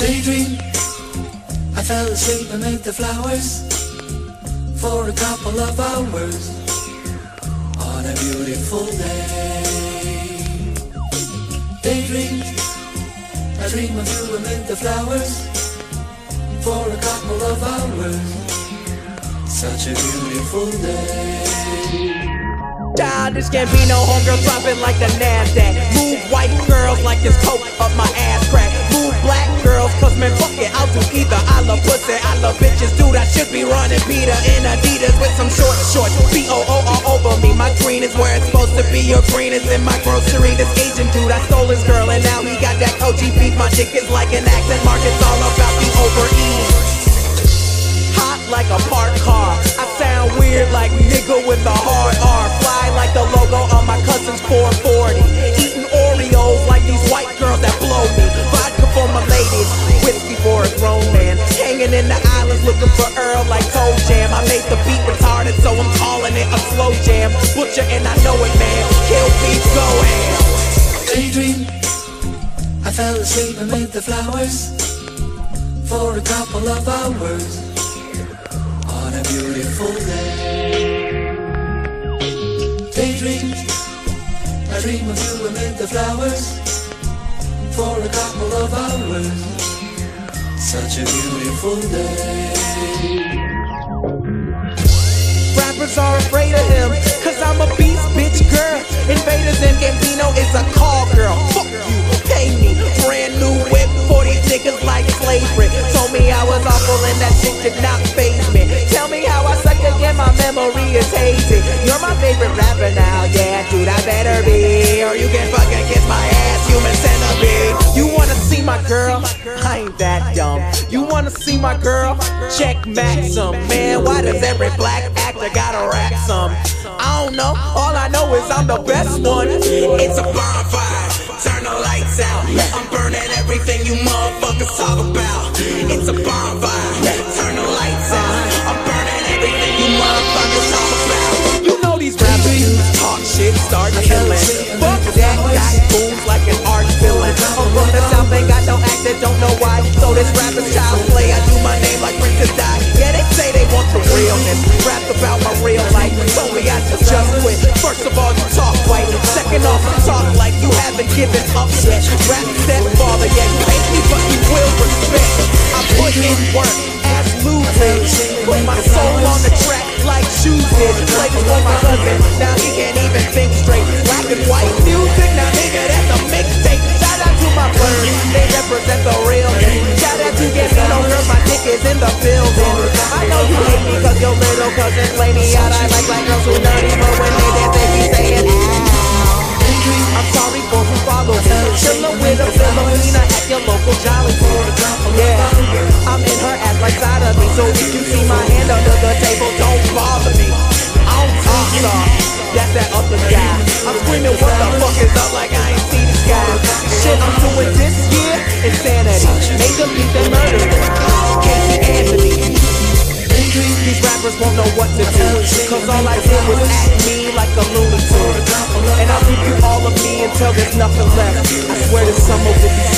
Daydream, I fell asleep amid the flowers for a couple of hours on a beautiful day. Daydream, I dream of you amid the flowers for a couple of hours. Such a beautiful day. Childish Gambino, homegirl dropping like the NASDAQ. Move white girls like this coke up my ass crack. Move black girls, cause man, fuck it, I'll do either. I love pussy, I love bitches, dude. I should be running Peter in Adidas with some short shorts. B O O all over me. My green is where it's supposed to be. Your green is in my grocery. This Asian dude, I stole his girl, and now he got that Kobe beef. My chick is like an accent mark, weird like nigga with a hard R. Fly like the logo on my cousin's 440. Eating Oreos like these white girls that blow me. Vodka for my ladies, whiskey for a grown man. Hanging in the islands looking for Earl like Toe Jam. I made the beat retarded, so I'm calling it a slow jam. Butcher and I know it, man. Kill beats, go ham. Daydream, I fell asleep amid the flowers for a couple of hours beautiful day. Daydream, I dream of you amid the flowers for a couple of hours. Such a beautiful day. Rappers are afraid of him, cause I'm a beast, bitch, girl. Invaders and Gambino is a call girl. Fuck you, pay me. Brand new whip for these niggas like slavery. Told me I was awful and that shit did not phase You're my favorite rapper now, yeah, dude, I better be. Or you can fucking kiss my ass, human centipede. You wanna see my girl? I ain't that dumb. You wanna see my girl? Check Maxim, man. Why does every black actor gotta rap some? I don't know. All I know is I'm the best one. It's a bonfire. Turn the lights out. I'm burning everything you motherfuckers talk about. It's a bonfire. Booms like an art villain. I'm from the south, ain't got no actor, don't know why. So this rapper's child play, I do my name like Princess Di. Yeah, they say they want the realness. Rap about my real life. Me I should just quit. First of all, you talk white. Second off, you talk like you haven't given up yet. Rap stepfather, yeah, you hate me, but you will respect. I put in work as losing. Put my soul on the track like shoes did. Played for my cousin, now rappers won't know what to do. Cause all I did was act me like a tune And I'll give you all of me until there's nothing left. I swear this summer will be